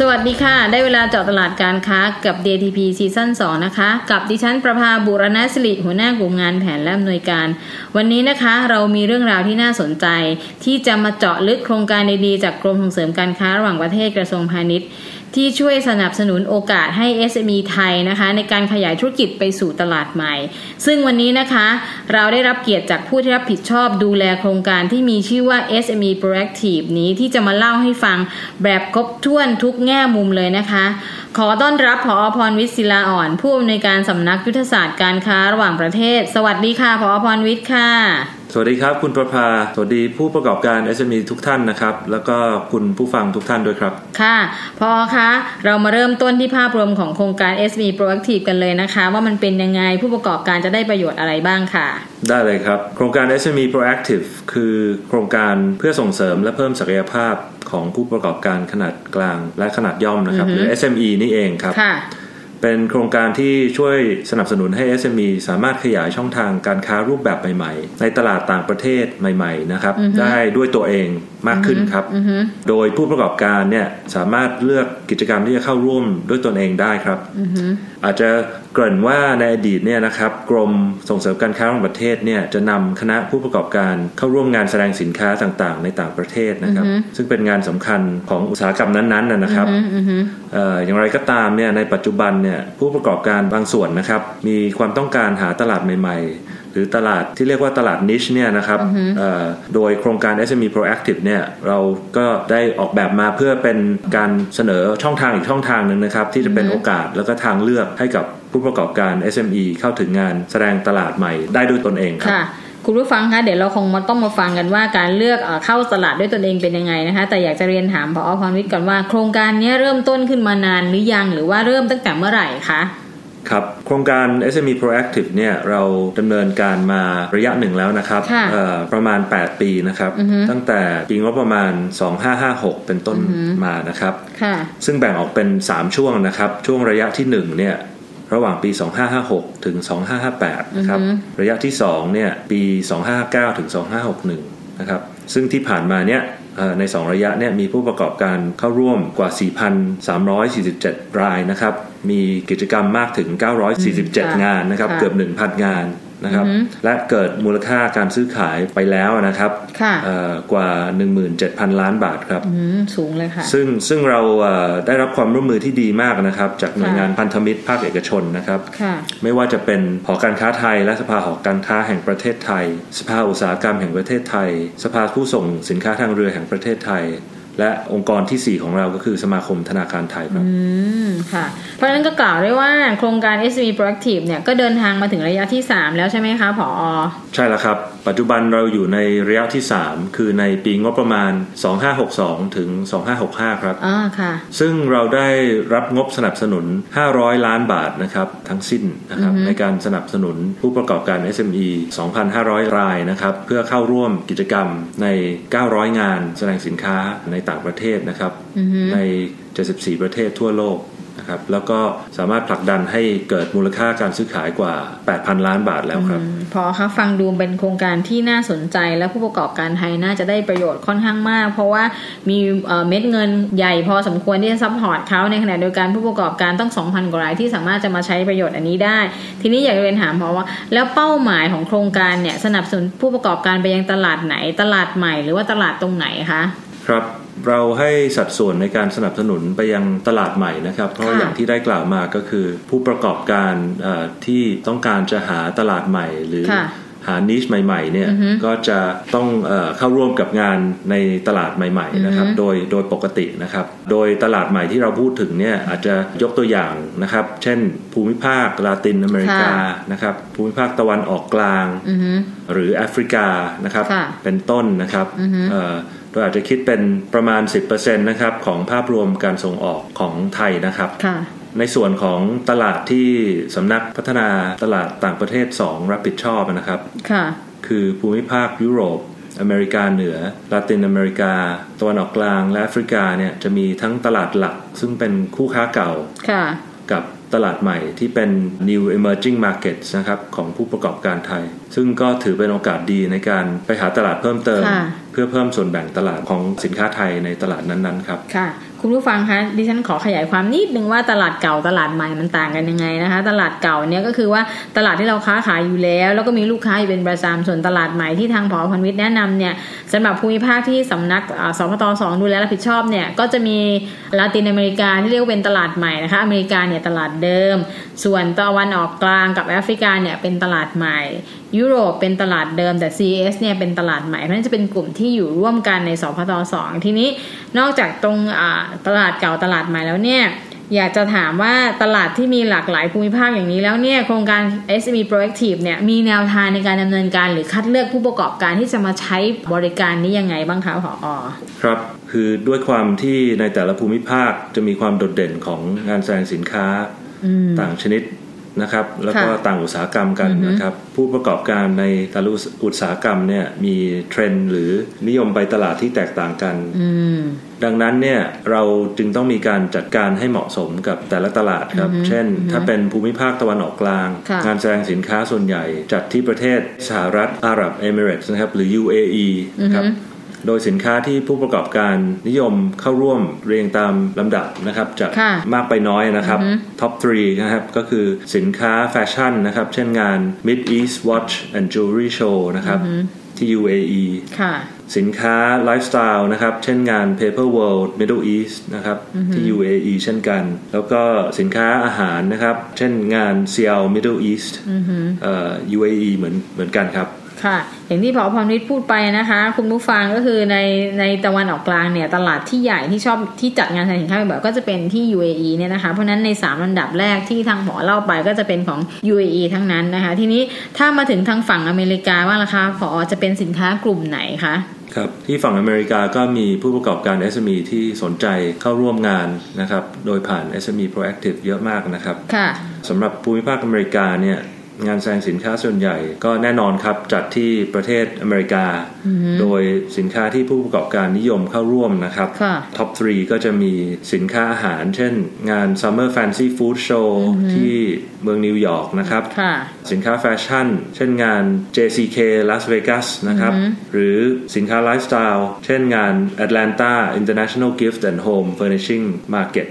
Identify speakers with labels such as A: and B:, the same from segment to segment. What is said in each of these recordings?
A: สวัสดีค่ะ ได้เวลาเจาะตลาดการค้ากับ DTP ซีซั่น2นะคะ กับดิฉันประภาบุรณสิริหัวหน้ากลุ่มงานแผนและอำนวยการ วันนี้นะคะเรามีเรื่องราวที่น่าสนใจ ที่จะมาเจาะลึกโครงการดีๆจากกรมส่งเสริมการค้าระหว่างประเทศกระทรวงพาณิชย์ ที่ช่วยสนับสนุนโอกาสให้ SME ไทยนะคะ ในการขยายธุรกิจไปสู่ตลาดใหม่ ซึ่งวันนี้นะคะ เราได้รับเกียรติจากผู้ที่รับผิดชอบดูแลโครงการที่มีชื่อว่า SME Proactive นี้ที่จะมาเล่าให้ฟังแบบครบถ้วนทุกแง่มุมเลยนะคะ ขอต้อนรับผอพรวิศิลาอ่อน ผู้อำนวยการสำนักยุทธศาสตร์การค้าระหว่างประเทศ สวัสดีค่ะผอพรวิทย์ค่ะ
B: สวัสดีครับ คุณประภา สวัสดีผู้ประกอบการ SME ทุกท่านนะครับ แล้วก็คุณผู้ฟังทุกท่านด้วยครับ
A: ค่ะ พอคะเรามาเริ่มต้นที่ภาพรวมของโครงการ SME Proactive กันเลยนะคะ ว่ามันเป็นยังไงผู้ประกอบการจะได้ประโยชน์อะไรบ้างค่ะ
B: ได้เลยครับ โครงการ SME Proactive คือโครงการเพื่อส่งเสริมและเพิ่มศักยภาพของผู้ประกอบการขนาดกลางและขนาดย่อมนะครับหรือ SME นี่เองครับ
A: ค่ะ
B: เป็นโครงการที่ช่วยสนับสนุนให้ SME สามารถขยายช่องทางการค้ารูปแบบใหม่ๆ ในตลาดต่างประเทศใหม่ๆนะครับ ได้ด้วยตัวเองมากขึ้นครับ โดยผู้ประกอบการเนี่ยสามารถเลือกกิจกรรมที่จะเข้าร่วมด้วยตนเองได้ครับ อาจจะเกริ่นว่าในอดีตเนี่ยนะครับกรมส่งเสริมการค้าระหว่างประเทศเนี่ยจะนำคณะผู้ประกอบการเข้าร่วมงานแสดงสินค้าต่างๆ ในต่างประเทศนะครับ ซึ่งเป็นงานสำคัญของอุตสาหกรรมนั้นๆนะนะครับเอ่ออย่างไรก็ตามเนี่ยในปัจจุบันเนี่ยผู้ประกอบการบางส่วนนะครับ มีความต้องการหาตลาดใหม่ ๆ หรือตลาดที่เรียกว่าตลาดนิชเนี่ยนะครับเอ่อโดยโครงการ SME Proactive เนี่ยเราก็ได้ออกแบบมาเพื่อเป็นการเสนอช่องทางอีกช่องทางหนึ่งนะครับ ที่จะเป็นโอกาสแล้วก็ทางเลือกให้กับผู้ประกอบการ SME เข้าถึงงานแสดงตลาดใหม่ได้ด้วยตนเองครับ
A: ค่ะคุณผู้ฟังคะเดี๋ยวเราคงมาต้องมาฟังกันว่าการเลือกเอ่อเข้าตลาดด้วยตนเองเป็นยังไงนะคะ แต่อยากจะเรียนถามพอพรวิทย์ก่อนว่าโครงการนี้เริ่มต้นขึ้นมานานหรือยังหรือว่าเริ่มตั้งแต่เมื่อไหร่คะ
B: ครับ โครงการ SME Proactive เนี่ยเราดำเนินการมาระยะหนึ่งแล้วนะครับ
A: ค่ะ
B: เอ่อประมาณ 8 ปีนะครับ ตั้งแต่ปีงบประมาณ 2556 เป็นต้นมานะครับ
A: ค่ะ
B: ซึ่งแบ่งออกเป็น 3 ช่วงนะครับ ช่วงระยะที่1เนี่ยระหว่างปี 2556 ถึง 2558 นะครับ ระยะที่2เนี่ยปี 2559 ถึง 2561 นะครับ ซึ่งที่ผ่านมาเนี่ยเอ่อ ใน 2 ระยะเนี่ยมีผู้ประกอบการเข้าร่วมกว่า 4,347 รายนะครับ มีกิจกรรมมากถึง 947 งานนะครับ
A: ค่ะ
B: เกือบ 1,000 งาน นะครับ และเกิดมูลค่าการซื้อขายไปแล้วนะครับ
A: ค่ะ
B: เอ่อกว่า 17,000 ล้านบาทครับ
A: อืมสูงเลยค่ะ
B: ซึ่งซึ่งเราเอ่อได้รับความร่วมมือที่ดีมากนะครับ จากหน่วยงานพันธมิตรภาคเอกชนนะครับ
A: ค่ะ
B: ไม่ว่าจะเป็นหอการค้าไทย และสภาหอการค้าแห่งประเทศไทย สภาอุตสาหกรรมแห่งประเทศไทย สภาผู้ส่งสินค้าทางเรือแห่งประเทศไทย และองค์กรที่ 4 ของเราก็คือสมาคมธนาคารไทยครับ
A: อืมค่ะ เพราะฉะนั้นก็กล่าวได้ว่าโครงการ SME Proactive เนี่ยก็เดินทางมาถึงระยะที่ 3 แล้วใช่ไหมคะผอ
B: ใช่แล้วครับ ปัจจุบันเราอยู่ในระยะที่ 3 คือในปีงบประมาณ 2562 ถึง 2565 ครับ
A: อ่าค่ะ
B: ซึ่งเราได้รับงบสนับสนุน 500 ล้านบาทนะครับทั้งสิ้นนะครับในการสนับสนุนผู้ประกอบการ SME 2,500 รายนะครับเพื่อเข้าร่วมกิจกรรมใน 900 งานแสดงสินค้าในต่างประเทศนะครับ ใน 74 ประเทศทั่วโลกนะครับแล้วก็สามารถผลักดันให้เกิดมูลค่าการซื้อขายกว่า 8,000 ล้านบาทแล้วครับ
A: พอคะฟังดูเป็นโครงการที่น่าสนใจและผู้ประกอบการไทยน่าจะได้ประโยชน์ค่อนข้างมาก เพราะว่ามีเอ่อเม็ดเงินใหญ่พอสมควรที่จะ support เขาในขณะเดียวกันผู้ประกอบการต้อง 2,000 กว่ารายที่สามารถจะมาใช้ประโยชน์อันนี้ได้ ทีนี้อยากเรียนถามเพราะว่า แล้วเป้าหมายของโครงการเนี่ยสนับสนุนผู้ประกอบการไปยังตลาดไหน ตลาดใหม่ หรือว่าตลาดตรงไหนคะ
B: ครับเราให้สัดส่วนในการสนับสนุนไปยังตลาดใหม่นะครับ เพราะ
A: ค่ะ
B: อย่างที่ได้กล่าวมาก็คือ ผู้ประกอบการเอ่อที่ต้องการจะหาตลาดใหม่หรือ
A: ค่ะ
B: หานิชใหม่ๆเนี่ยก็จะต้องเอ่อเข้าร่วมกับงานในตลาดใหม่ ๆ นะครับ โดยโดยปกตินะครับ โดยตลาดใหม่ที่เราพูดถึงเนี่ยอาจจะยกตัวอย่างนะครับ เช่น ภูมิภาคลาตินอเมริกานะครับ ภูมิภาคตะวันออกกลาง
A: อือฮึ
B: หรือแอฟริกานะครับ
A: ค่ะ
B: เป็นต้นนะครับเอ่อ โดยอาจจะคิดเป็นประมาณ 10%นะครับของภาพรวมการส่งออกของไทยนะครับ
A: ค่ะ
B: ใในส่วนของตลาดที่สำนักพัฒนาตลาดต่างประเทศ 2 รับผิดชอบนะครับ
A: ค่ะ
B: คือภูมิภาคยุโรป อเมริกาเหนือ ลาตินอเมริกาตะวันออกกลางและแอฟริกาเนี่ยจะมีทั้งตลาดหลัก ซึ่งเป็นคู่ค้าเก่า
A: ค่ะ
B: กับตลาดใหม่ที่เป็น new emerging markets นะครับของผู้ประกอบการไทย ซึ่งก็ถือเป็นโอกาสดีในการไปหาตลาดเพิ่มเติม
A: ค่ะ
B: เพื่อเพิ่มส่วนแบ่งตลาดของสินค้าไทยในตลาดนั้นๆครับ
A: ค่ะ คุณผู้ฟังคะดิฉันขอขยายความนิดนึงว่าตลาดเก่าตลาดใหม่มันต่างกันยังไงนะคะ ตลาดเก่าเนี่ยก็คือว่าตลาดที่เราค้าขายอยู่แล้ว แล้วก็มีลูกค้าอยู่เป็นประจำส่วนตลาดใหม่ที่ทางผอพันวิทย์แนะนำเนี่ยสำหรับภูมิภาคที่สำนักสพตสองดูแลรับผิดชอบเนี่ยก็จะมีลาตินอเมริกาที่เรียกว่าเป็นตลาดใหม่นะคะอเมริกาเนี่ยตลาดเดิม ส่วนตะวันออกกลางกับแอฟริกาเนี่ยเป็นตลาดใหม่ ยุโรปเป็นตลาดเดิมแต่ CS เนี่ยเป็นตลาดใหม่เพราะนั้นจะเป็นกลุ่มที่อยู่ร่วมกันในสพตสองทีนี้นอกจากตรงตลาดเก่าตลาดใหม่แล้วเนี่ยอยากจะถามว่าตลาดที่มีหลากหลายภูมิภาคอย่างนี้แล้วเนี่ยโครงการ SME Proactive เนี่ยมีแนวทางในการดำเนินการหรือคัดเลือกผู้ประกอบการที่จะมาใช้บริการนี้ยังไงบ้างคะผอ
B: ครับคือด้วยความที่ในแต่ละภูมิภาคจะมีความโดดเด่นของงานแสดงสินค้า
A: อืม
B: ต่างชนิด นะครับ แล้วก็
A: ค่ะ
B: ต่างอุตสาหกรรมกัน
A: อือฮึ
B: นะครับ ผู้ประกอบการในแต่ละอุตสาหกรรมเนี่ยมีเทรนด์หรือนิยมไปตลาดที่แตกต่างกัน
A: อืม
B: ดังนั้นเนี่ยเราจึงต้องมีการจัดการให้เหมาะสมกับแต่ละตลาดครับ
A: อือฮึ
B: เช่น
A: อือฮึ
B: ถ้าเป็นภูมิภาคตะวันออกกลาง
A: ค่ะ
B: งานแสดงสินค้าส่วนใหญ่ จัดที่ประเทศสหรัฐอาหรับเอมิเรตส์นะครับหรือ UAE นะครับ
A: อือฮึ
B: โดยสินค้าที่ผู้ประกอบการนิยมเข้าร่วมเรียงตามลำดับนะครับจาก
A: ค่ะ
B: มากไปน้อยนะครับ
A: อือฮึ
B: top 3นะครับก็คือสินค้าแฟชั่นนะครับ เช่นงาน Mid East Watch and Jewelry Show นะครับที่ UAE
A: ค่ะ
B: สินค้าไลฟ์สไตล์นะครับ เช่นงาน Paper World Middle East นะครับที่ UAE เช่นกัน แล้วก็สินค้าอาหารนะครับ เช่นงาน Seoul Middle East เอ่อ UAE เหมือนเหมือนกันครับ
A: ค่ะ อย่างที่พอพรนิดพูดไปนะคะ คุณผู้ฟังก็คือในในตะวันออกกลางเนี่ยตลาดที่ใหญ่ที่ชอบที่จัดงานแสดงสินค้าแบบก็จะเป็นที่ UAE เนี่ยนะคะ เพราะฉะนั้นใน3ลำดับแรกที่ทางหมอเล่าไปก็จะเป็นของ UAE ทั้งนั้นนะคะ ทีนี้ถ้ามาถึงทางฝั่งอเมริกาว่างล่ะคะพอจะเป็นสินค้ากลุ่มไหนคะ
B: ครับที่ฝั่งอเมริกาก็มีผู้ประกอบการ SME ที่สนใจเข้าร่วมงานนะครับ โดยผ่าน SME Proactive เยอะมากนะครับ
A: ค่ะ
B: สำหรับภูมิภาคอเมริกาเนี่ย งานแสดงสินค้าส่วนใหญ่ ก็แน่นอนครับจัดที่ประเทศอเมริกา โดยสินค้าที่ผู้ประกอบการนิยมเข้าร่วมนะครับ
A: ค่ะ
B: top 3 ก็จะมีสินค้าอาหาร เช่น งาน Summer Fancy Food Show ที่เมืองนิวยอร์กนะครับ
A: ค่ะ
B: สินค้าแฟชั่น เช่นงาน JCK Las Vegas นะครับ หรือสินค้าไลฟ์สไตล์เช่นงาน Atlanta International Gift and Home Furnishing Market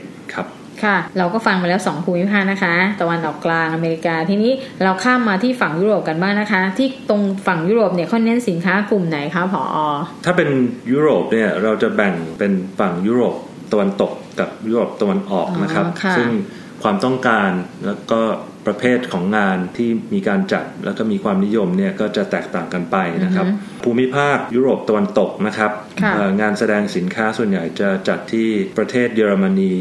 B: ครับ
A: ค่ะ เราก็ฟังไปแล้ว 2 ภูมิภาคนะคะ ตะวันออกกลางอเมริกา ทีนี้เราข้ามมาที่ฝั่งยุโรปกันบ้างนะคะ ที่ตรงฝั่งยุโรปเนี่ยเขาเน้นสินค้ากลุ่มไหนคะผอ
B: ถ้าเป็นยุโรปเนี่ยเราจะแบ่งเป็นฝั่งยุโรปตะวันตกกับยุโรปตะวันออกนะครับ
A: อ๋อค่ะ
B: ซึ่งความต้องการแล้วก็ประเภทของงานที่มีการจัดแล้วก็มีความนิยมเนี่ยก็จะแตกต่างกันไปนะครับภูมิภาคยุโรปตะวันตกนะครับ
A: ค่ะ
B: เอ่องานแสดงสินค้าส่วนใหญ่จะจัดที่ประเทศเยอรมนี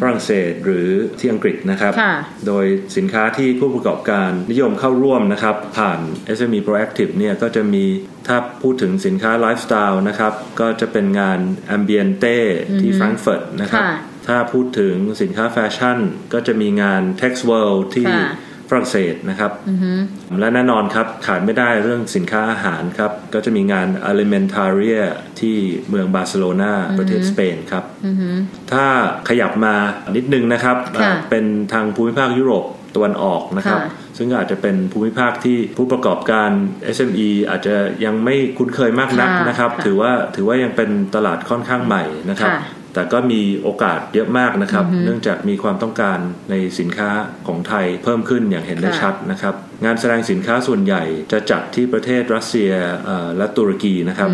B: ฝรั่งเศสหรือที่อังกฤษนะครับ
A: ค่ะ
B: โดยสินค้าที่ผู้ประกอบการนิยมเข้าร่วมนะครับ ผ่าน SME Proactive เนี่ยก็จะมีถ้าพูดถึงสินค้าไลฟ์สไตล์นะครับ ก็จะเป็นงาน Ambiente ที่แฟรงก์เฟิร์ตนะครับ
A: ค่ะ
B: ถ้าพูดถึงสินค้าแฟชั่น ก็จะมีงาน Tex World ที่
A: ค่ะ
B: ฝรั่งเศสนะครับและแน่นอนครับขาดไม่ได้เรื่องสินค้าอาหารครับ ก็จะมีงาน Alimentaria ที่เมืองบาร์เซโลนาประเทศสเปนครับถ้าขยับมานิดนึงนะครับ
A: ค่ะ
B: เอ่อเป็นทางภูมิภาคยุโรปตะวันออกนะครับ
A: ค่ะ
B: ซึ่งอาจจะเป็นภูมิภาคที่ผู้ประกอบการ SME อาจจะยังไม่คุ้นเคยมากนัก
A: ค่ะ
B: นะครับ
A: ค่ะ
B: ถือว่าถือว่ายังเป็นตลาดค่อนข้างใหม่นะครับ
A: ค่ะ
B: แต่ก็มีโอกาสเยอะมากนะครับ เนื่องจากมีความต้องการในสินค้าของไทยเพิ่มขึ้นอย่างเห็นได้
A: ค่ะ
B: ชัดนะครับ งานแสดงสินค้าส่วนใหญ่จะจัดที่ประเทศรัสเซียเอ่อและตุรกีนะครับ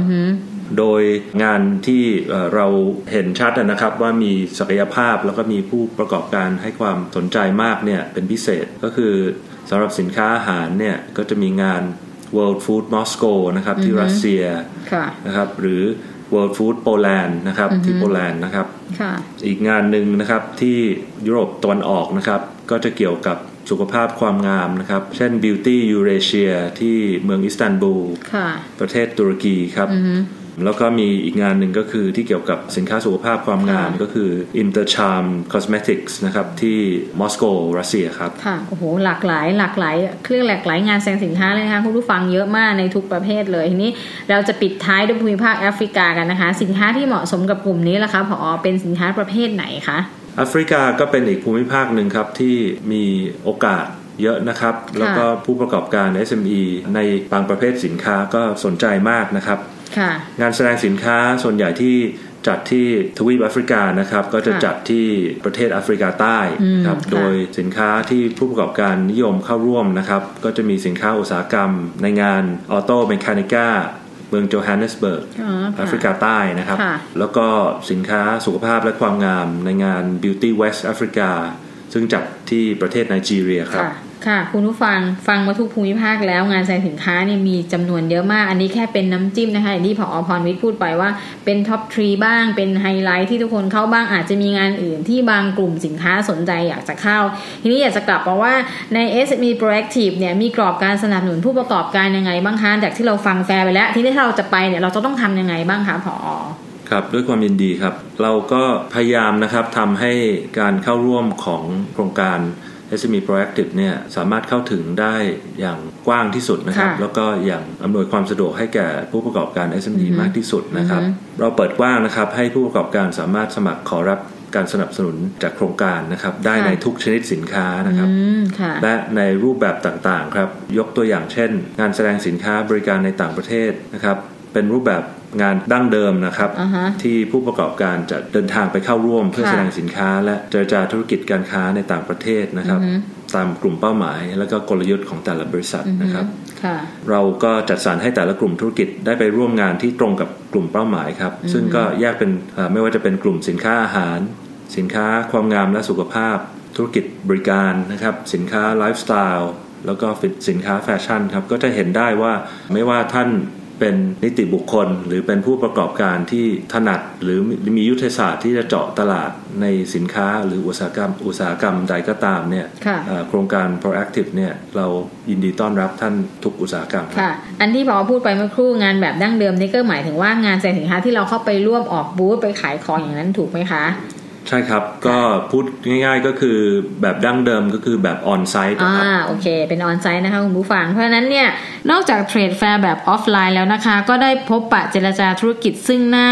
B: โดยงานที่เอ่อเราเห็นชัดนะครับว่ามีศักยภาพแล้วก็มีผู้ประกอบการให้ความสนใจมากเนี่ยเป็นพิเศษก็คือสำหรับสินค้าอาหารเนี่ยก็จะมีงาน World Food Moscow นะครับที่รัสเซีย
A: ค่ะ
B: นะครับหรือ World Food Poland นะครับที่โปแลนด์นะครับ
A: ค่ะ
B: อีกงานหนึ่งนะครับที่ยุโรปตะวันออกนะครับ ก็จะเกี่ยวกับสุขภาพความงามนะครับ เช่น Beauty Eurasia ที่เมืองอิสตันบูล
A: ค่ะ
B: ประเทศตุรกีครับ แล้วก็มีอีกงานหนึ่งก็คือที่เกี่ยวกับสินค้าสุขภาพความงาม
A: ค่ะ
B: ก็คือ Intercharm Cosmetics นะครับที่มอสโกรัสเซียครับ
A: ค่ะ โอ้โห หลากหลายหลากหลายเครื่องหลากหลายงานแสดงสินค้าเลยนะคะคุณผู้ฟังเยอะมากในทุกประเภทเลย ทีนี้เราจะปิดท้ายด้วยภูมิภาคแอฟริกากันนะคะ สินค้าที่เหมาะสมกับกลุ่มนี้ล่ะคะผอเป็นสินค้าประเภทไหนคะ
B: แอฟริกาก็เป็นอีกภูมิภาคหนึ่งครับที่มีโอกาสเยอะนะครับ แล้วก็ผู้ประกอบการ SME ในบางประเภทสินค้าก็สนใจมากนะครับ
A: ค่ะ
B: งานแสดงสินค้าส่วนใหญ่ที่จัดที่ทวีปแอฟริกานะครับ ก็จะ
A: ค่ะ
B: จัดที่ประเทศแอฟริกาใต้นะครับ
A: อืมค่ะ
B: โดยสินค้าที่ผู้ประกอบการนิยมเข้าร่วมนะครับ ก็จะมีสินค้าอุตสาหกรรม ในงานออโต m ม c านิก้าเมืองโจฮันเนสเบิร์ก
A: อ๋อค่ะ
B: แอฟริกาใต้นะครับ
A: ค่ะ
B: แล้วก็สินค้าสุขภาพและความงามในงาน Beauty West Africa ซึ่งจัดที่ประเทศไนจีเรียครับ
A: ค่ะ คุณผู้ฟังฟังมาทุกภูมิภาคแล้วงานแสดงสินค้านี่มีจำนวนเยอะมาก อันนี้แค่เป็นน้ำจิ้มนะคะอย่างที่ผอพรวิทย์พูดไปว่าเป็น top three บ้างเป็นไฮไลท์ที่ทุกคนเข้าบ้างอาจจะมีงานอื่นที่บางกลุ่มสินค้าสนใจอยากจะเข้า ทีนี้อยากจะกลับมาว่าใน SME Proactive เนี่ยมีกรอบการสนับสนุนผู้ประกอบการยังไงบ้างคะจากที่เราฟังแฟร์ไปแล้ว ทีนี้ถ้าเราจะไปเนี่ยเราจะต้องทำยังไงบ้างคะผอ
B: ครับด้วยความยินดีครับ เราก็พยายามนะครับทำให้การเข้าร่วมของโครงการ SME Proactive เนี่ยสามารถเข้าถึงได้อย่างกว้างที่สุดนะครับ
A: ค่ะ
B: แล้วก็อย่างอำนวยความสะดวกให้แก่ผู้ประกอบการ SME
A: อือฮึ
B: มากที่สุดนะครับ
A: อือฮึ
B: เราเปิดกว้างนะครับ ให้ผู้ประกอบการสามารถสมัครขอรับการสนับสนุนจากโครงการนะครับ ได้ในทุกชนิดสินค้านะครับ
A: อืมค่ะ
B: และในรูปแบบต่างๆครับ ยกตัวอย่างเช่น งานแสดงสินค้าบริการในต่างประเทศนะครับ เป็นรูปแบบงานดั้งเดิมนะครับ
A: อ่าฮะ
B: ที่ผู้ประกอบการจะเดินทางไปเข้าร่วมเพื่อ
A: ค่ะ
B: แสดงสินค้า และเจรจาธุรกิจการค้าในต่างประเทศนะครับ
A: อือฮึ
B: ตามกลุ่มเป้าหมาย และก็กลยุทธ์ของแต่ละบริษัทนะครับ
A: ค่ะ
B: เราก็จัดสรรให้แต่ละกลุ่มธุรกิจได้ไปร่วมงานที่ตรงกับกลุ่มเป้าหมายครับ ซึ่งก็แยกเป็นเอ่อไม่ว่าจะเป็นกลุ่มสินค้าอาหาร สินค้าความงามและสุขภาพ ธุรกิจบริการนะครับ สินค้าไลฟ์สไตล์แล้วก็สินค้าแฟชั่นครับ ก็จะเห็นได้ว่าไม่ว่าท่าน เป็นนิติบุคคล หรือเป็นผู้ประกอบการที่ถนัด หรือมียุทธศาสตร์ที่จะเจาะตลาดในสินค้าหรืออุตสาหกรรม อุตสาหกรรมใดก็ตามเนี่ย
A: ค่ะ
B: เอ่อโครงการ proactive เนี่ยเรายินดีต้อนรับท่านทุกอุตสาหกรรมครับ
A: ค่ะ อันที่พอพูดไปเมื่อครู่งานแบบดั้งเดิมนี่ก็หมายถึงว่างานแสดงสินค้าที่เราเข้าไปร่วมออกบูธไปขายของอย่างนั้นถูกไหมคะ
B: ใช่ครับ ก็พูดง่ายๆก็คือแบบดั้งเดิมก็คือแบบ onsite อ่ะนะครับ
A: โอเค เป็น onsite นะคะคุณผู้ฟัง เพราะฉะนั้นเนี่ย นอกจาก trade fair แบบออฟไลน์แล้วนะคะ ก็ได้พบปะเจรจาธุรกิจซึ่งหน้า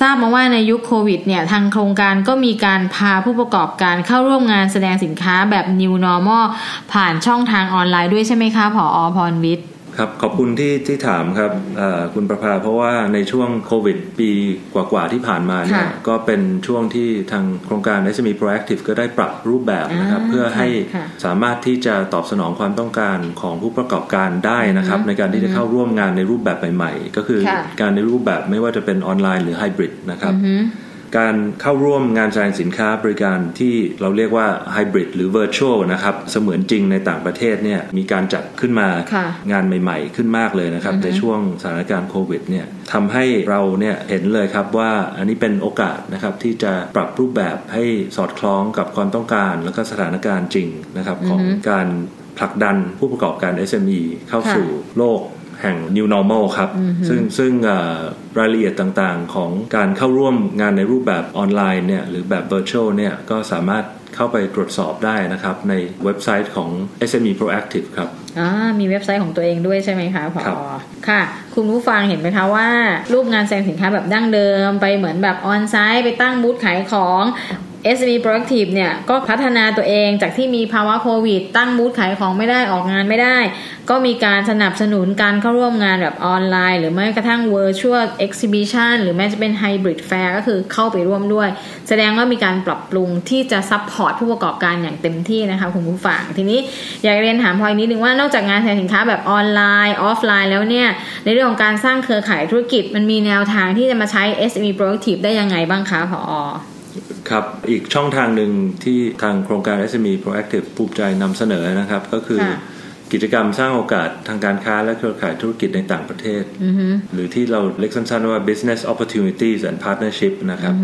A: ทราบมาว่าในยุคโควิดเนี่ย ทางโครงการก็มีการพาผู้ประกอบการเข้าร่วมงานแสดงสินค้าแบบ New Normal ผ่านช่องทางออนไลน์ด้วยใช่ไหมคะผออพรวิทย์
B: ครับขอบคุณที่ที่ถามครับเอ่อคุณประภาเพราะว่าในช่วงโควิดปีกว่าๆที่ผ่านมาเนี่ย
A: ค่ะ
B: ก็เป็นช่วงที่ทางโครงการ SME Proactive ก็ได้ปรับรูปแบบนะครับ
A: อ่า
B: เพื่อให้
A: ค่ะ
B: สามารถที่จะตอบสนองความต้องการของผู้ประกอบการได้นะครับ ในการที่จะเข้าร่วมงานในรูปแบบใหม่ๆ ก็คือ
A: ค่ะ
B: การในรูปแบบไม่ว่าจะเป็นออนไลน์หรือไฮบริดนะครับ
A: อือฮึ
B: การเข้าร่วมงานแสดงสินค้าบริการที่เราเรียกว่าไฮบริดหรือ Virtual นะครับเสมือนจริงในต่างประเทศเนี่ยมีการจัดขึ้นมา
A: ค่ะ
B: งานใหม่ๆ ขึ้นมากเลยนะครับในช่วงสถานการณ์โควิดเนี่ยทำให้เราเนี่ยเห็นเลยครับว่าอันนี้เป็นโอกาสนะครับที่จะปรับรูปแบบให้สอดคล้องกับความต้องการ แล้วก็สถานการณ์จริงนะครับของการผลักดันผู้ประกอบการ SME เข้า
A: ค่ะ
B: สู่โลก แห่ง New Normal ครับ ซึ่งซึ่งเอ่อรายละเอียดต่างๆ ของการเข้าร่วมงานในรูปแบบออนไลน์เนี่ยหรือแบบ Virtual เนี่ยก็สามารถเข้าไปตรวจสอบได้นะครับ ในเว็บไซต์ของ SME Proactive ครับ
A: อ่ามีเว็บไซต์ของตัวเองด้วยใช่ไหมคะผอ
B: ครับ
A: ค่ะ คุณผู้ฟังเห็นไหมคะว่า รูปงานแสดงสินค้าแบบดั้งเดิม ไปเหมือนแบบ onsite ไปตั้งบูธขายของ SME Proactive เนี่ยก็พัฒนาตัวเองจากที่มีภาวะโควิด ตั้งบูธขายของไม่ได้ออกงานไม่ได้ ก็มีการสนับสนุนการเข้าร่วมงานแบบออนไลน์ หรือแม้กระทั่ง Virtual Exhibition หรือแม้จะเป็น Hybrid Fair ก็คือเข้าไปร่วมด้วย แสดงว่ามีการปรับปรุงที่จะ support ผู้ประกอบการอย่างเต็มที่นะคะคุณผู้ฟังทีนี้อยากเรียนถามพลอยนิดนึงว่านอกจากงานแสดงสินค้าแบบออนไลน์ออฟไลน์แล้วเนี่ยในเรื่องของการสร้างเครือข่ายธุรกิจมันมีแนวทางที่จะมาใช้ SME Proactive ได้ยังไงบ้างคะผอ
B: ครับ อีกช่องทางหนึ่งที่ทางโครงการ SME Proactive ภูมิใจนำเสนอนะครับ ก็คือ
A: ค่ะ
B: กิจกรรมสร้างโอกาสทางการค้าและเครือข่ายธุรกิจในต่างประเทศ หรือที่เราเรียกสั้นๆว่า business opportunities and partnership นะครับ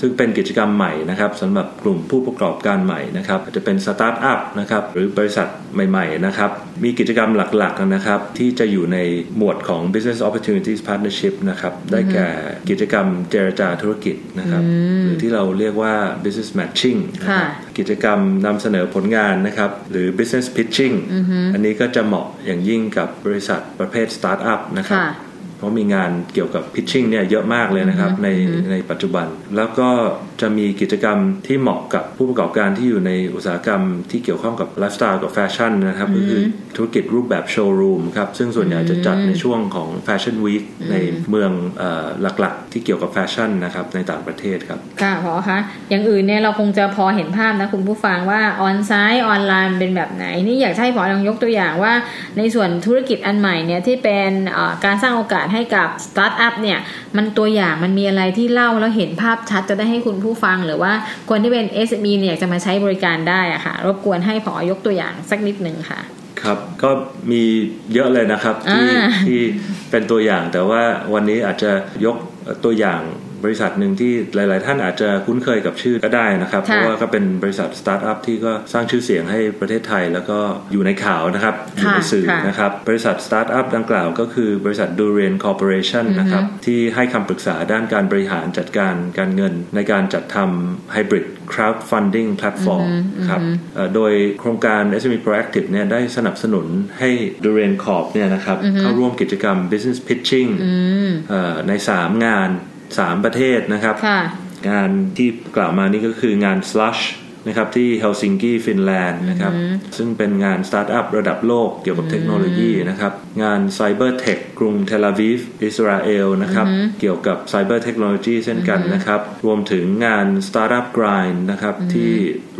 B: ซึ่งเป็นกิจกรรมใหม่นะครับสำหรับกลุ่มผู้ประกอบการใหม่นะครับจะเป็นสตาร์ทอัพนะครับหรือบริษัทใหม่ๆนะครับมีกิจกรรมหลักๆนะครับที่จะอยู่ในหมวดของ business opportunities partnership นะครับได้แก่กิจกรรมเจรจาธุรกิจนะครับหรือที่เราเรียกว่า business matching นะครับกิจกรรมนำเสนอผลงานนะครับหรือ business pitching อันนี้ก็จะเหมาะอย่างยิ่งกับบริษัทประเภทสตาร์ทอัพนะครับ เพราะมีงานเกี่ยวกับ pitching เนี่ยเยอะมากเลยนะครับในในปัจจุบัน แล้วก็จะมีกิจกรรมที่เหมาะกับผู้ประกอบการที่อยู่ในอุตสาหกรรมที่เกี่ยวข้องกับไลฟ์สไตล์กับแฟชั่นนะครับก็คือธุรกิจรูปแบบโชว์รูมครับซึ่งส่วนใหญ่จะจัดในช่วงของ fashion week ในเมืองหลักๆ ที่เกี่ยวกับแฟชั่นนะครับในต่างประเทศครับ
A: ค่ะผอคะอย่างอื่นเนี่ยเราคงจะพอเห็นภาพนะคุณผู้ฟังว่า onsite ออนไลน์เป็นแบบไหน นี่อยากให้ผอลองยกตัวอย่างว่า ในส่วนธุรกิจอันใหม่เนี่ยที่เป็นการสร้างโอกาสให้กับสตาร์ทอัพเนี่ยมันตัวอย่างมันมีอะไรที่เล่าแล้วเห็นภาพชัดจะได้ให้คุณผู้ฟัง หรือว่าคนที่เป็น SME เนี่ยจะมาใช้บริการได้อะค่ะ รบกวนให้ผอยกตัวอย่างสักนิดหนึ่งค่ะ
B: ครับก็มีเยอะเลยนะครับที่ที่เป็นตัวอย่างแต่ว่าวันนี้อาจจะยกตัวอย่าง บริษัทหนึ่งที่หลาย ๆ ท่านอาจจะคุ้นเคยกับชื่อก็ได้นะครับ เพราะว่าก็เป็นบริษัทสตาร์ทอัพที่ก็สร้างชื่อเสียงให้ประเทศไทย แล้วก็อยู่ในข่าวนะครับอยู่ในสื่อนะครับบริษัทสตาร์ทอัพดังกล่าวก็คือบริษัท Durian Corporation นะครับที่ให้คำปรึกษาด้านการบริหารจัดการการเงิน ในการจัดทำไฮบริด crowdfunding platform ครับโดยโครงการ SME Proactive เนี่ยได้สนับสนุนให้ d u r a n Corp เนี่ยนะครับเข้าร่วมกิจกรรม business pitching ใน 3 งาน สามประเทศนะครับ งานที่กล่าวมานี่ก็คืองาน Slush นะครับที่เฮลซิงกิฟินแลนด์นะครับ ซึ่งเป็นงานสตาร์ทอัพระดับโลกเกี่ยวกับเทคโนโลยีนะครับ งาน Cyber Tech กรุงเทลอาวีฟอิสราเอลนะครับ เกี่ยวกับ Cyber Technology เช่นกันนะครับ รวมถึงงาน Startup Grind นะครับ ที่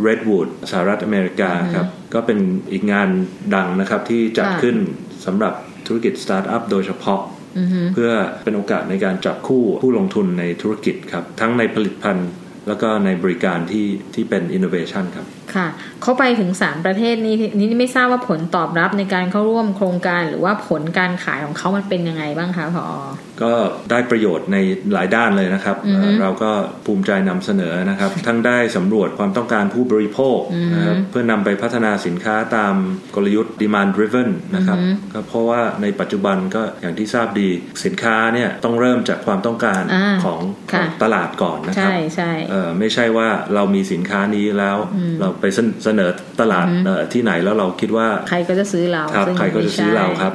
B: Redwood สหรัฐอเมริกาครับ ก็เป็นอีกงานดังนะครับที่จัดขึ้นสำหรับธุรกิจสตาร์ทอัพโดยเฉพาะ เพื่อเป็นโอกาสในการจับคู่ผู้ลงทุนในธุรกิจครับ ทั้งในผลิตภัณฑ์ แล้วก็ในบริการที่ที่เป็น innovation ครับ
A: ค่ะ เข้าไปถึง 3 ประเทศนี้นี่ไม่ทราบว่าผลตอบรับในการเข้าร่วมโครงการหรือว่าผลการขายของเขามันเป็นยังไงบ้างคะพอ
B: ก็ได้ประโยชน์ในหลายด้านเลยนะครับ เราก็ภูมิใจนำเสนอนะครับ ทั้งได้สำรวจความต้องการผู้บริโภคนะครับเพื่อนำไปพัฒนาสินค้าตามกลยุทธ์ demand driven นะครับก็เพราะว่าในปัจจุบันก็อย่างที่ทราบดีสินค้าเนี่ยต้องเริ่มจากความต้องการของตลาดก่อนนะครับใช่ใช่ไม่ใช่ว่าเรามีสินค้านี้แล้ว เราไปเสนอตลาดที่ไหนแล้วเราคิดว่า
A: ใครก็จะซื้อเรา
B: ครับใครก็จะซื้อเราครับ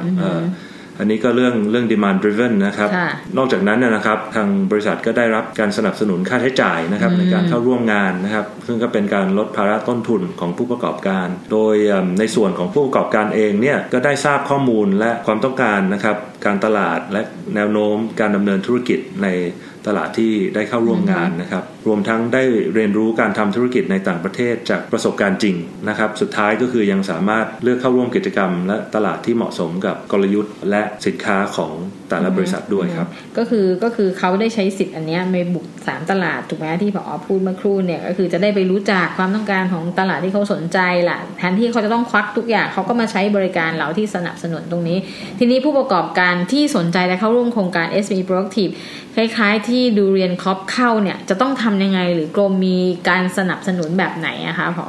B: อันนี้ก็เรื่องเรื่อง demand driven นะครับ นอกจากนั้นนะครับทางบริษัทก็ได้รับการสนับสนุนค่าใช้จ่ายนะครับในการเข้าร่วมงานนะครับ ซึ่งก็เป็นการลดภาระต้นทุนของผู้ประกอบการ โดยในส่วนของผู้ประกอบการเองเนี่ยก็ได้ทราบข้อมูลและความต้องการนะครับการตลาดและแนวโน้มการดำเนินธุรกิจใน ตลาดที่ได้เข้าร่วมงานนะครับ รวมทั้งได้เรียนรู้การทำธุรกิจในต่างประเทศจากประสบการณ์จริงนะครับ สุดท้ายก็คือยังสามารถเลือกเข้าร่วมกิจกรรม และตลาดที่เหมาะสมกับกลยุทธ์ และสินค้าของแต่ละบริษัทด้วยครับ
A: ก็คือก็คือเขาได้ใช้สิทธิ์อันนี้ไปบุกสามตลาดถูกไหมที่พอพูดเมื่อครู่เนี่ยก็คือจะได้ไปรู้จักความต้องการของตลาดที่เขาสนใจล่ะแทนที่เขาจะต้องควักทุกอย่างเขาก็มาใช้บริการเราที่สนับสนุนตรงนี้ ทีนี้ผู้ประกอบการที่สนใจและเข้าร่วมโครงการ SME Proactive คล้ายๆที่ดูเรียนคอปเข้าเนี่ย จะต้องทำยังไงหรือกรมมีการสนับสนุนแบบไหนอะคะพอ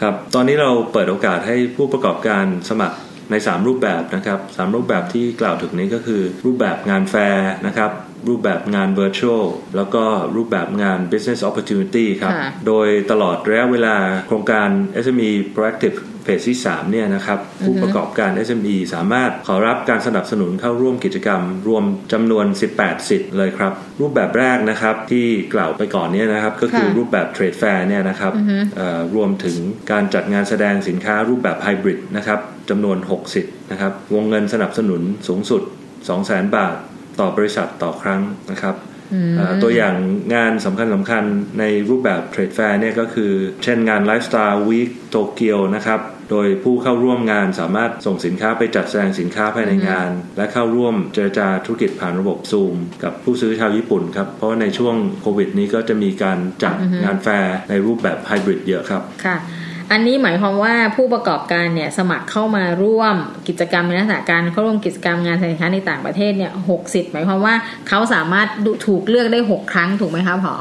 B: ครับ ตอนนี้เราเปิดโอกาสให้ผู้ประกอบการสมัครใน 3 รูปแบบนะครับ3รูปแบบที่กล่าวถึงนี้ก็คือ รูปแบบงานแฟร์นะครับรูปแบบงาน virtual แล้วก็รูปแบบงาน business opportunity ครับ โดยตลอดระยะเวลาโครงการ SME Proactive เฟสที่ 3 เนี่ยนะครับผู้ประกอบการ SME สามารถขอรับการสนับสนุนเข้าร่วมกิจกรรม รวมจำนวน 18 สิทธิ์เลยครับ รูปแบบแรกนะครับที่กล่าวไปก่อนเนี่ยนะครับก็คือรูปแบบ trade fair เนี่ยนะครับรวมถึงการจัดงานแสดงสินค้ารูปแบบไฮบริดนะครับจำนวน 6 สิทธิ์นะครับวงเงินสนับสนุนสูงสุด 200,000 บาท ต่อบริษัทต่อครั้งนะครับตัวอย่างงานสำคัญสำคัญในรูปแบบเทรดแฟร์เนี่ยก็คือ เช่นงานไลฟ์สไตล์วีคโตเกียวนะครับ โดยผู้เข้าร่วมงานสามารถส่งสินค้าไปจัดแสดงสินค้าภายในงาน และเข้าร่วมเจรจาธุรกิจผ่านระบบซูม กับผู้ซื้อชาวญี่ปุ่นครับ เพราะในช่วงโควิดนี้ก็จะมีการจัดงานแฟร์ในรูปแบบไฮบริดเยอะครับ
A: ค่ะอันนี้หมายความว่าผู้ประกอบการเนี่ยสมัครเข้ามาร่วมกิจกรรมในลักษณะการเข้าร่วมกิจกรรมงานสินค้าในต่างประเทศเนี่ยหกสิทธิ์หมายความว่าเขาสามารถถูกเลือกได้หกครั้งถูกไหมคะผอ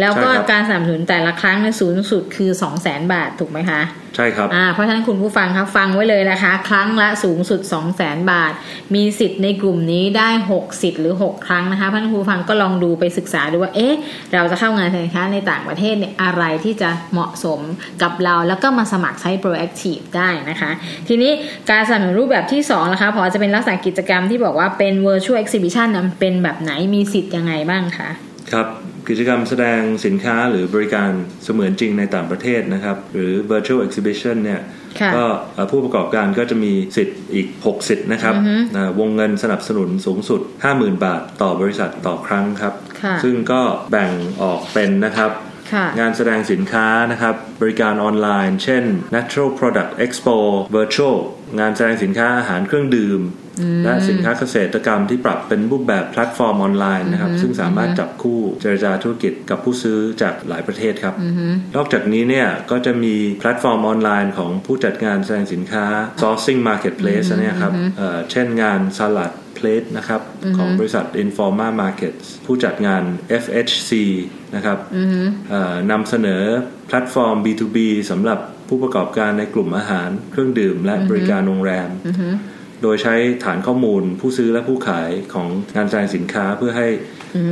A: แล้วก็การสนับสนุนแต่ละครั้งในสูงสุดคือ2 0 0 0 0 0บาทถูกไหมคะ
B: ใช่ครับ
A: อ่าเพราะฉะนั้นคุณผู้ฟังครับฟังไว้เลยนะคะ ครั้งละสูงสุด2 0 0 0 0 0บาท มีสิทธิ์ในกลุ่มนี้ได้6สิทธิ์หรือ6ครั้งนะคะเพราะฉะนั้นคุณผู้ฟังก็ลองดูไปศึกษาดูว่าเอ๊ะเราจะเข้างานสินค้าในต่างประเทศเนี่ยอะไรที่จะเหมาะสมกับเราแล้วก็มาสมัครใช้ proactive ได้นะคะ ทีนี้การสนับสนุนรูปแบบที่2นะคะพอจะเป็นลักษณะกิจกรรมที่บอกว่าเป็น virtual exhibition นั้นเป็นแบบไหนมีสิทธิ์ยังไงบ้างคะ
B: ครับ กิจกรรมแสดงสินค้าหรือบริการเสมือนจริงในต่างประเทศนะครับ หรือ virtual exhibition เนี่ย
A: ค่ะ
B: ก็เอ่อผู้ประกอบการก็จะมีสิทธิ์อีก 6 สิทธิ์นะครับนะวงเงินสนับสนุนสูงสุด 50,000 บาทต่อบริษัทต่อครั้งครับ
A: ค่ะ
B: ซึ่งก็แบ่งออกเป็นนะครับ
A: ค่ะ
B: งานแสดงสินค้านะครับ บริการออนไลน์ เช่น Natural Product Expo Virtual งานแสดงสินค้าอาหารเครื่องดื่ม และสินค้าเกษตรกรรมที่ปรับเป็นรูปแบบแพลตฟอร์มออนไลน์นะครับ ซึ่งสามารถจับคู่เจรจาธุรกิจกับผู้ซื้อจากหลายประเทศครับ นอกจากนี้เนี่ยก็จะมีแพลตฟอร์มออนไลน์ของผู้จัดงานแสดงสินค้า sourcing marketplace เนี่ยครับเอ่อเช่นงาน Saladplate นะครับของบริษัท Informa Markets ผู้จัดงาน FHC นะครับเอ่อนำเสนอแพลตฟอร์ม B2B สำหรับผู้ประกอบการในกลุ่มอาหาร เครื่องดื่มและบริการโรงแรม โดยใช้ฐานข้อมูลผู้ซื้อและผู้ขายของงานแสดงสินค้าเพื่อให้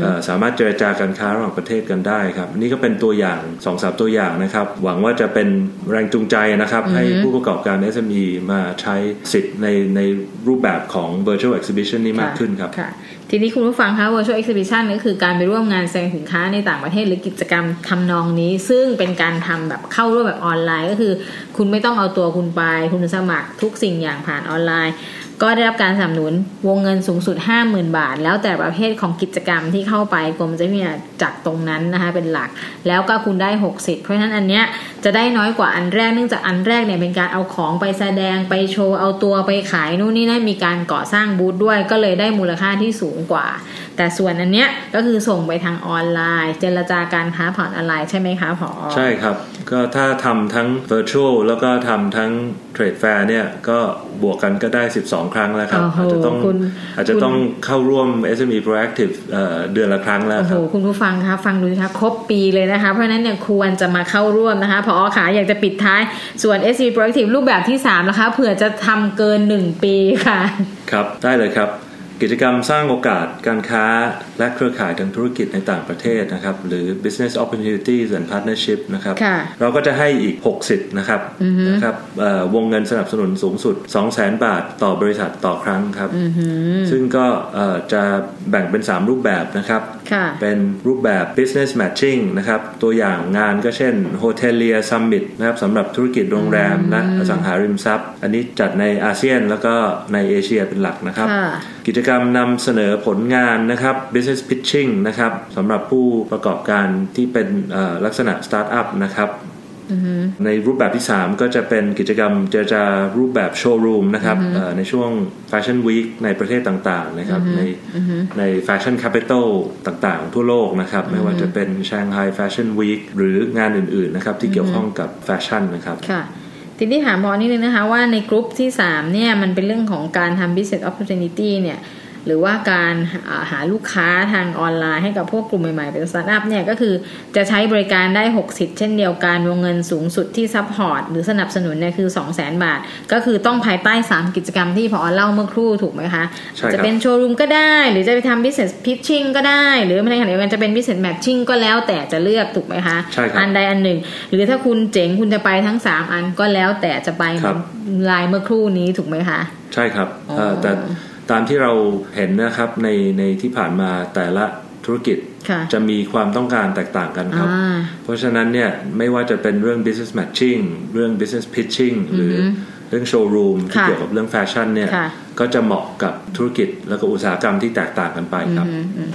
B: เอ่อสามารถเจรจาการค้าระหว่างประเทศกันได้ครับ นี่ก็เป็นตัวอย่าง2อสตัวอย่างนะครับ หวังว่าจะเป็นแรงจูงใจนะครับ ให้ผู้ประกอบการ SME มาใช้สิทธิ์ในในรูปแบบของ virtual exhibition นี้มากขึ้นครับ
A: ค่ะทีนี้คุณผู้ฟังคะ virtual exhibition ก็คือการไปร่วมงานแสดงสินค้าในต่างประเทศหรือกิจกรรมทำนองนี้ ซึ่งเป็นการทำแบบเข้าร่วมแบบออนไลน์ ก็คือ คุณไม่ต้องเอาตัวคุณไป คุณสมัครทุกสิ่งอย่างผ่านออนไลน์ ก็ได้รับการสนับสนุนวงเงินสูงสุด 50,000 บาท แล้วแต่ประเภทของกิจกรรมที่เข้าไปกรมจะมีจากตรงนั้นนะคะเป็นหลัก แล้วก็คุณได้ 60 เพราะฉะนั้นอันเนี้ยจะได้น้อยกว่าอันแรกเนื่องจากอันแรกเนี่ยเป็นการเอาของไปแสดงไปโชว์เอาตัวไปขายนู่นนี่นั่นมีการก่อสร้างบูธด้วย ก็เลยได้มูลค่าที่สูงกว่าแต่ส่วนอันเนี้ยก็คือส่งไปทางออนไลน์ เจรจาการค้าผ่านออนไลน์ใช่ไหมคะผอ
B: ใช่ครับ ก็ถ้าทำทั้ง virtual แล้วก็ทำทั้ง trade fair เนี่ยก็บวกกันก็ได้ 12 ครั้งแล้วครับ
A: โอ้โห
B: อาจจะต้อง
A: คุณ
B: อาจจะต้องเข้าร่วม SME Proactive เอ่อเดือนละครั้งแล้ว
A: โอ้
B: ค
A: โห
B: รับ
A: คุณผู้ฟังคะฟังดูนะคะครบปีเลยนะคะ เพราะฉะนั้นเนี่ยควรจะมาเข้าร่วมนะคะพอขาอยากจะปิดท้ายส่วน s c Proactive รูปแบบที่3นะคะเผื่อจะทำเกิน 1 ปีค่ะ
B: ครับ ได้เลยครับ กิจกรรมสร้างโอกาสการค้าและเครือข่ายทางธุรกิจในต่างประเทศนะครับ หรือ business opportunities and partnership นะครับ
A: ค่ะ
B: เราก็จะให้อีก6สิทธิ์นะครับนะครับเอ่อวงเงินสนับสนุนสูงสุด 200,000 บาทต่อบริษัทต่อครั้งครับ ซึ่งก็เอ่อจะแบ่งเป็น 3 รูปแบบนะครับ
A: ค่ะ
B: เป็นรูปแบบ business matching นะครับ ตัวอย่างงานก็เช่น hotelier summit นะครับสำหรับธุรกิจโรงแรมและอสังหาริมทรัพย์ อันนี้จัดในอาเซียนแล้วก็ในเอเชียเป็นหลักนะครับ
A: ค่ะ
B: กิจกรรมนำเสนอผลงานนะครับ business pitching นะครับสำหรับผู้ประกอบการที่เป็นเอ่อลักษณะ startup นะครับในรูปแบบที่ 3 ก็จะเป็นกิจกรรมเจรจารูปแบบโชว์รูมนะครับเอ่อในช่วง Fashion Week ในประเทศต่างๆนะครับในใน Fashion Capital ต่างๆ ทั่วโลกนะครับไม่ว่าจะเป็น Shanghai Fashion Week หรืองานอื่นๆนะครับที่เกี่ยวข้องกับแฟชั่นนะครับ
A: ค่ะ ทีนี้ถามพอนิดนึงนะคะว่าในกลุ่มที่ 3 เนี่ย มันเป็นเรื่องของการทำ business opportunity เนี่ย หรือว่าการหาหาลูกค้าทางออนไลน์ให้กับพวกกลุ่มใหม่ๆ เป็นสตาร์ทอัพเนี่ยก็คือจะใช้บริการได้ 6 สิทธิ์เช่นเดียวกัน วงเงินสูงสุดที่ support หรือสนับสนุนเนี่ยคือ 200,000 บาท ก็คือต้องภายใต้ 3 กิจกรรมที่ผอเล่าเมื่อครู่ถูกไหมคะ
B: ใช่ครับ
A: จะเป็นโชว์รูมก็ได้ หรือจะไปทำ business pitching ก็ได้ หรือในขณะเดียวกันจะเป็น business matching ก็แล้วแต่จะเลือกถูกไหมคะ
B: ใช่ครับ
A: อันใดอันหนึ่ง หรือถ้าคุณเจ๋งคุณจะไปทั้ง 3 อันก็แล้วแต่จะไป
B: ครับ
A: ลายเมื่อครู่นี้ถูกไหมคะ
B: ใช่ครับ
A: อ๋อ
B: เอ่อแต่ ตามที่เราเห็นนะครับในในที่ผ่านมาแต่ละธุรกิจ
A: ค่ะ
B: จะมีความต้องการแตกต่างกันครับ
A: อ่า
B: เพราะฉะนั้นเนี่ยไม่ว่าจะเป็นเรื่อง business matching เรื่อง business pitching หรือเรื่องโชว์รูมที่
A: ค่ะ
B: เกี่ยวกับเรื่องแฟชั่นเนี่ย
A: ค่ะ
B: ก็จะเหมาะกับธุรกิจแล้วก็อุตสาหกรรมที่แตกต่างกันไปครับ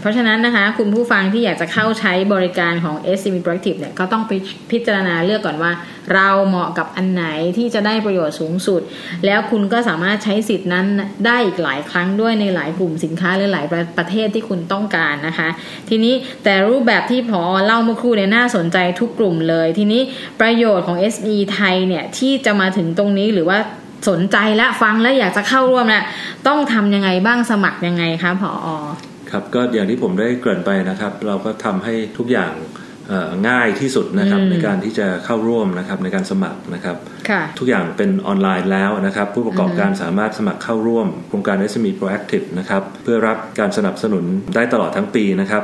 A: เพราะฉะนั้นนะคะ คุณผู้ฟังที่อยากจะเข้าใช้บริการของ SME Proactive เนี่ยก็ต้องไปพิจารณาเลือกก่อนว่า เราเหมาะกับอันไหนที่จะได้ประโยชน์สูงสุด แล้วคุณก็สามารถใช้สิทธินั้นได้อีกหลายครั้งด้วยในหลายกลุ่มสินค้าหรือหลายประเทศที่คุณต้องการนะคะ ทีนี้แต่รูปแบบที่พอเล่าเมื่อครู่เนี่ยน่าสนใจทุกกลุ่มเลย ทีนี้ประโยชน์ของ SME ไทยเนี่ยที่จะมาถึงตรงนี้หรือว่า สนใจและฟังและอยากจะเข้าร่วมนะต้องทำยังไงบ้างสมัครยังไงคะผออ
B: ครับก็อย่างที่ผมได้เกริ่นไปนะครับ เราก็ทำให้ทุกอย่าง ง่ายที่สุดนะครับในการที่จะเข้าร่วมนะครับในการสมัครนะครับ ทุกอย่างเป็นออนไลน์แล้วนะครับ ผู้ประกอบการสามารถสมัครเข้าร่วม โครงการ SME Proactive นะครับเพื่อรับการสนับสนุนได้ตลอดทั้งปีนะครับ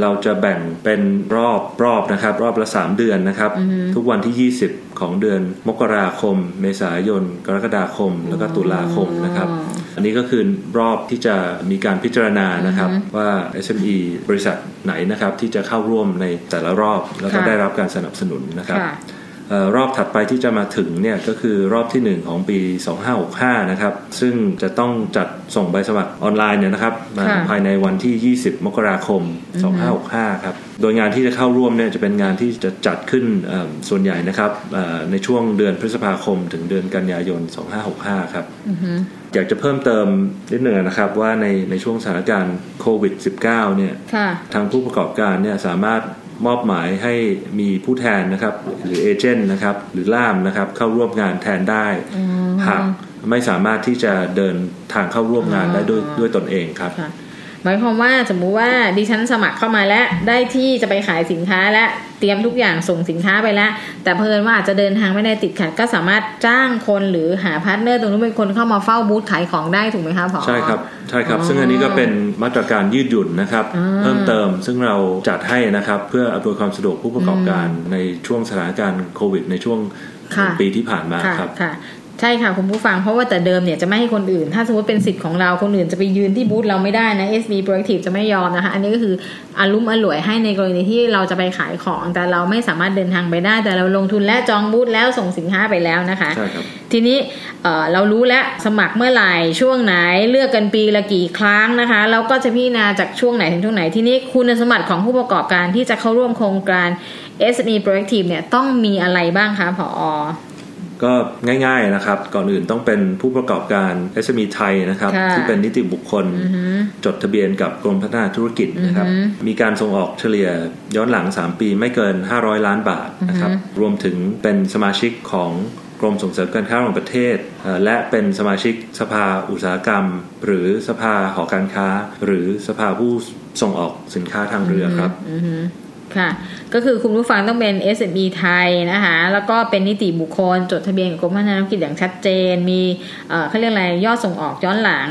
B: เราจะแบ่งเป็นรอบรอบนะครับ รอบละ 3 เดือนนะครับ ทุกวันที่ 20 ของเดือนมกราคม เมษายน กรกฎาคม แล้วก็ตุลาคมนะครับ อันนี้ก็คือรอบที่จะมีการพิจารณานะครับว่า SME บริษัทไหนนะครับที่จะเข้าร่วมในแต่ละรอบแล้วก็ได้รับการสนับสนุนนะครับรอบถัดไปที่จะมาถึงเนี่ยก็คือรอบที่ 1 ของปี 2565 นะครับ ซึ่งจะต้องจัดส่งใบสมัครออนไลน์เนี่ยนะครับมาภายในวันที่ 20 มกราคม 2565 ครับ โดยงานที่จะเข้าร่วมเนี่ยจะเป็นงานที่จะจัดขึ้นส่วนใหญ่นะครับในช่วงเดือนพฤษภาคมถึงเดือนกันยายน 2565 ครับ อยากจะเพิ่มเติมนิดหนึ่งนะครับว่าในในช่วงสถานการณ์โควิด -19 เนี่ยทางผู้ประกอบการเนี่ยสามารถมอบหมายให้มีผู้แทนนะครับหรือ agent นะครับหรือล่ามนะครับเข้าร่วมงานแทนได้ หากไม่สามารถที่จะเดินทางเข้าร่วมงานได้ด้วยด้วยตนเองครับ
A: หมายความว่าสมมุติว่าดิฉันสมัครเข้ามาแล้วได้ที่จะไปขายสินค้าและเตรียมทุกอย่างส่งสินค้าไปแล้ว แต่เผอิญว่าอาจจะเดินทางไม่ได้ติดขัด ก็สามารถจ้างคนหรือหา partner ตรงนู้นเป็นคนเข้ามาเฝ้าบูธขายของได้ถูกไหมคะผอ
B: ใช่ครับใช่ครับ ซึ่งอันนี้ก็เป็นมาตรการยืดหยุ่นนะครับ เพิ่มเติมซึ่งเราจัดให้นะครับ เพื่ออำนวยความสะดวกผู้ประกอบการในช่วงสถานการณ์โควิด ในช่วงปีที่ผ่านมาครับ
A: ใช่ค่ะคุณผู้ฟังเพราะว่าแต่เดิมเนี่ยจะไม่ให้คนอื่น ถ้าสมมติเป็นสิทธิ์ของเราคนอื่นจะไปยืนที่บูธเราไม่ได้นะ SB Proactive จะไม่ยอมนะคะ อันนี้ก็คืออารุมอร่วยให้ในกรณีที่เราจะไปขายของ แต่เราไม่สามารถเดินทางไปได้ แต่เราลงทุนและจองบูธแล้วส่งสินค้าไปแล้วนะคะ
B: ใช่ครับ
A: ทีนี้เเรารู้แล้วสมัครเมื่อไหร่ช่วงไหนเลือกกันปีละกี่ครั้งนะคะเราก็จะพิจารณาจากช่วงไหนถึงช่วงไหนทีนี้คุณสมบัติของผู้ประกอบการที่จะเข้าร่วมโครงการ SME Proactive เนี่ยต้องมีอะไรบ้างคะผอ
B: ก็ง่ายๆนะครับ ก่อนอื่นต้องเป็นผู้ประกอบการ SME ไทยนะครับ ที่เป็นนิติบุคคล จดทะเบียนกับกรมพัฒนาธุรกิจนะครับ มีการส่งออกเฉลี่ยย้อนหลัง 3 ปีไม่เกิน 500 ล้านบาทนะครับ รวมถึงเป็นสมาชิกของกรมส่งเสริมการค้าระหว่างประเทศ และเป็นสมาชิกสภาอุตสาหกรรม หรือสภาหอการค้า หรือสภาผู้ส่งออกสินค้าทางเรือครับ
A: ค่ะ ก็คือคุณผู้ฟังต้องเป็น SME ไทยนะคะ แล้วก็เป็นนิติบุคคล จดทะเบียนกับกรมพัฒนาธุรกิจอย่างชัดเจน มีเขาเรียกอะไรยอดส่งออกย้อนหลัง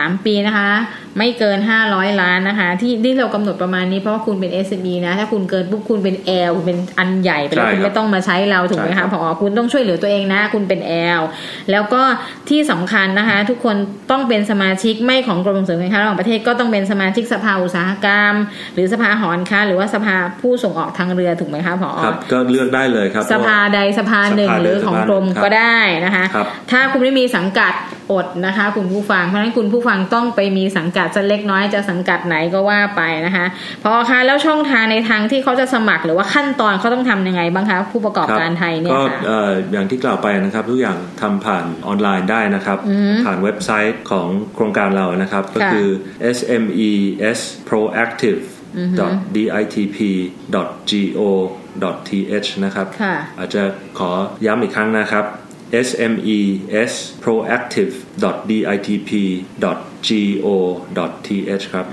A: 3ปีนะคะ ไม่เกิน500ล้านนะคะ ที่ที่เรากำหนดประมาณนี้เพราะว่าคุณเป็น SME นะ ถ้าคุณเกินปุ๊บคุณเป็น L คุณเป็นอันใหญ่ไปแล้วคุณไม่ต้องมาใช้เราถูกไหมคะพอคุณต้องช่วยเหลือตัวเองนะ คุณเป็น L แล้วก็ที่สำคัญนะคะ ทุกคนต้องเป็นสมาชิกไม่ของกรมส่งเสริมการค้าระหว่างประเทศก็ต้องเป็นสมาชิกสภาอุตสาหกรรม หรือสภาหอนค้าหรือว่าสภาผู้ส่งออกทางเรือถูกไหมคะพอ
B: ครับก็เลือกได้เลยครับ
A: สภาใดสภาหนึ่งหรือของกรมก็ได้นะคะ ถ้าคุณไม่มีสังกัดอดนะคะ คุณผู้ฟังเพราะฉะนั้นคุณผู้ฟังต้องไปมีสังกัดจะเล็กน้อยจะสังกัดไหนก็ว่าไปนะคะพอคะแล้วช่องทางในทางที่เขาจะสมัครหรือว่าขั้นตอนเขาต้องทำยังไงบ้างคะผู้ประกอบการไทยเนี่ย
B: ก็อย่างที่กล่าวไปนะครับทุกอย่างทำผ่านออนไลน์ได้นะครับ ผ่านเว็บไซต์ของโครงการเรานะครับ ก็คือ SMES Proactive ditp.go.th นะครับ อาจจะขอย้ำอีกครั้งนะครับ smes proactive ditp.go.th ครับ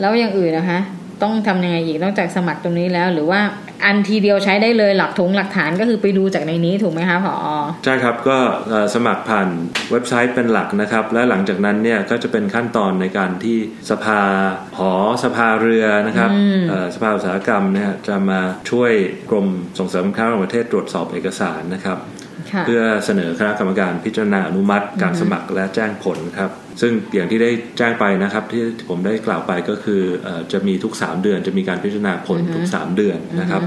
A: แล้วอย่างอื่นนะคะต้องทำยังไงอีกนอกจากสมัครตรงนี้แล้ว หรือว่าอันทีเดียวใช้ได้เลยหลักถงหลักฐานก็คือไปดูจากในนี้ถูกไหมคะผอ
B: ใช่ครับก็สมัครผ่านเว็บไซต์เป็นหลักนะครับ และหลังจากนั้นเนี่ยก็จะเป็นขั้นตอนในการที่สภาหอสภาเรือนะครับสภาอุตสาหกรรมเนี่ยจะมาช่วยกรมส่งเสริมการค้าระหว่างประเทศตรวจสอบเอกสารนะครับ เพื่อเสนอคณะกรรมการพิจารณาอนุมัติ การสมัครและแจ้งผลครับ ซึ่งอย่างที่ได้แจ้งไปนะครับ ที่ผมได้กล่าวไปก็คือจะมีทุก 3 เดือน จะมีการพิจารณาผลทุก 3 เดือนนะครับ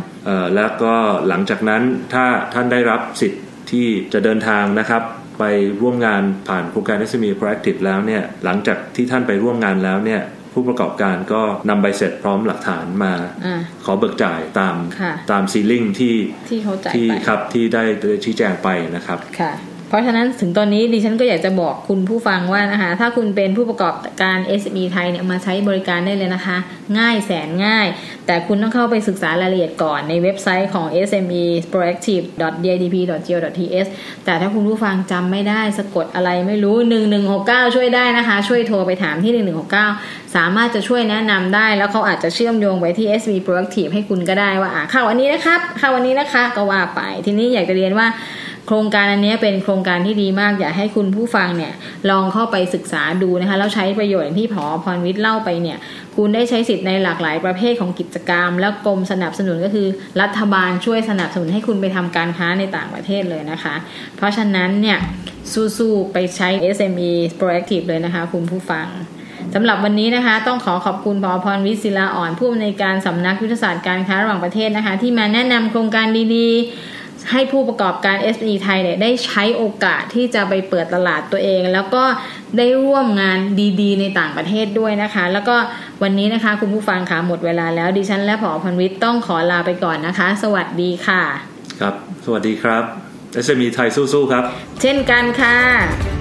B: แล้วก็หลังจากนั้นถ้าท่านได้รับสิทธิ์ที่จะเดินทางนะครับไปไปร่วมงานผ่านโครงการ SME Proactive แล้วเนี่ยหลังจากที่ท่านไปร่วมงานแล้วเนี่ย ผู้ประกอบการก็นำใบเสร็จพร้อมหลักฐานมา
A: อ่า
B: ขอเบิกจ่ายตาม
A: ค่ะ
B: ตามซีลิงที่
A: ที่เขาจ่าย
B: ที่
A: ไป
B: ครับที่ได้ได้ชี้แจงไปนะครับ
A: ค่ะ เพราะฉะนั้นถึงตอนนี้ดิฉันก็อยากจะบอกคุณผู้ฟังว่านะคะ ถ้าคุณเป็นผู้ประกอบการ SME ไทยเนี่ยมาใช้บริการได้เลยนะคะ ง่ายแสนง่าย แต่คุณต้องเข้าไปศึกษารายละเอียดก่อนในเว็บไซต์ของ sme proactive.ditp.go.th แต่ถ้าคุณผู้ฟังจำไม่ได้สะกดอะไรไม่รู้ 1169 ช่วยได้นะคะ ช่วยโทรไปถามที่ 1169 สามารถจะช่วยแนะนำได้แล้วเขาอาจจะเชื่อมโยงไปที่ SME proactive ให้คุณก็ได้ว่าเข้าวันนี้นะครับเข้าวันนี้นะคะก็ว่าไป ทีนี้อยากจะเรียนว่า โครงการอันนี้เป็นโครงการที่ดีมากอยากให้คุณผู้ฟังเนี่ยลองเข้าไปศึกษาดูนะคะแล้วใช้ประโยชน์อย่างที่ผอพรวิทย์เล่าไปเนี่ยคุณได้ใช้สิทธิ์ในหลากหลายประเภทของกิจกรรม แล้วกรมสนับสนุนก็คือ รัฐบาลช่วยสนับสนุนให้คุณไปทำการค้าในต่างประเทศเลยนะคะ เพราะฉะนั้นเนี่ยสู้ๆไปใช้ SME Proactive เลยนะคะ คุณผู้ฟังสำหรับวันนี้นะคะ ต้องขอขอบคุณพอพรวิศิลาอ่อนผู้อำนวยการสำนักยุทธศาสตร์การค้าระหว่างประเทศนะคะ ที่มาแนะนำโครงการดีๆ ให้ผู้ประกอบการ SME ไทยเนี่ยได้ใช้โอกาสที่จะไปเปิดตลาดตัวเอง แล้วก็ได้ร่วมงานดีๆ ในต่างประเทศด้วยนะคะ แล้วก็วันนี้นะคะ คุณผู้ฟังคะหมดเวลาแล้วดิฉันและผอพรวิทย์ต้องขอลาไปก่อนนะคะ สวัสดีค่ะ
B: ครับ สวัสดีครับ SME ไทยสู้ๆครับ
A: เช่นกันค่ะ